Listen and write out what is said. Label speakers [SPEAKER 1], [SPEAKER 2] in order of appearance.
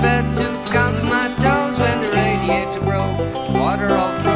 [SPEAKER 1] bed to count my toes when the radiator broke. Water all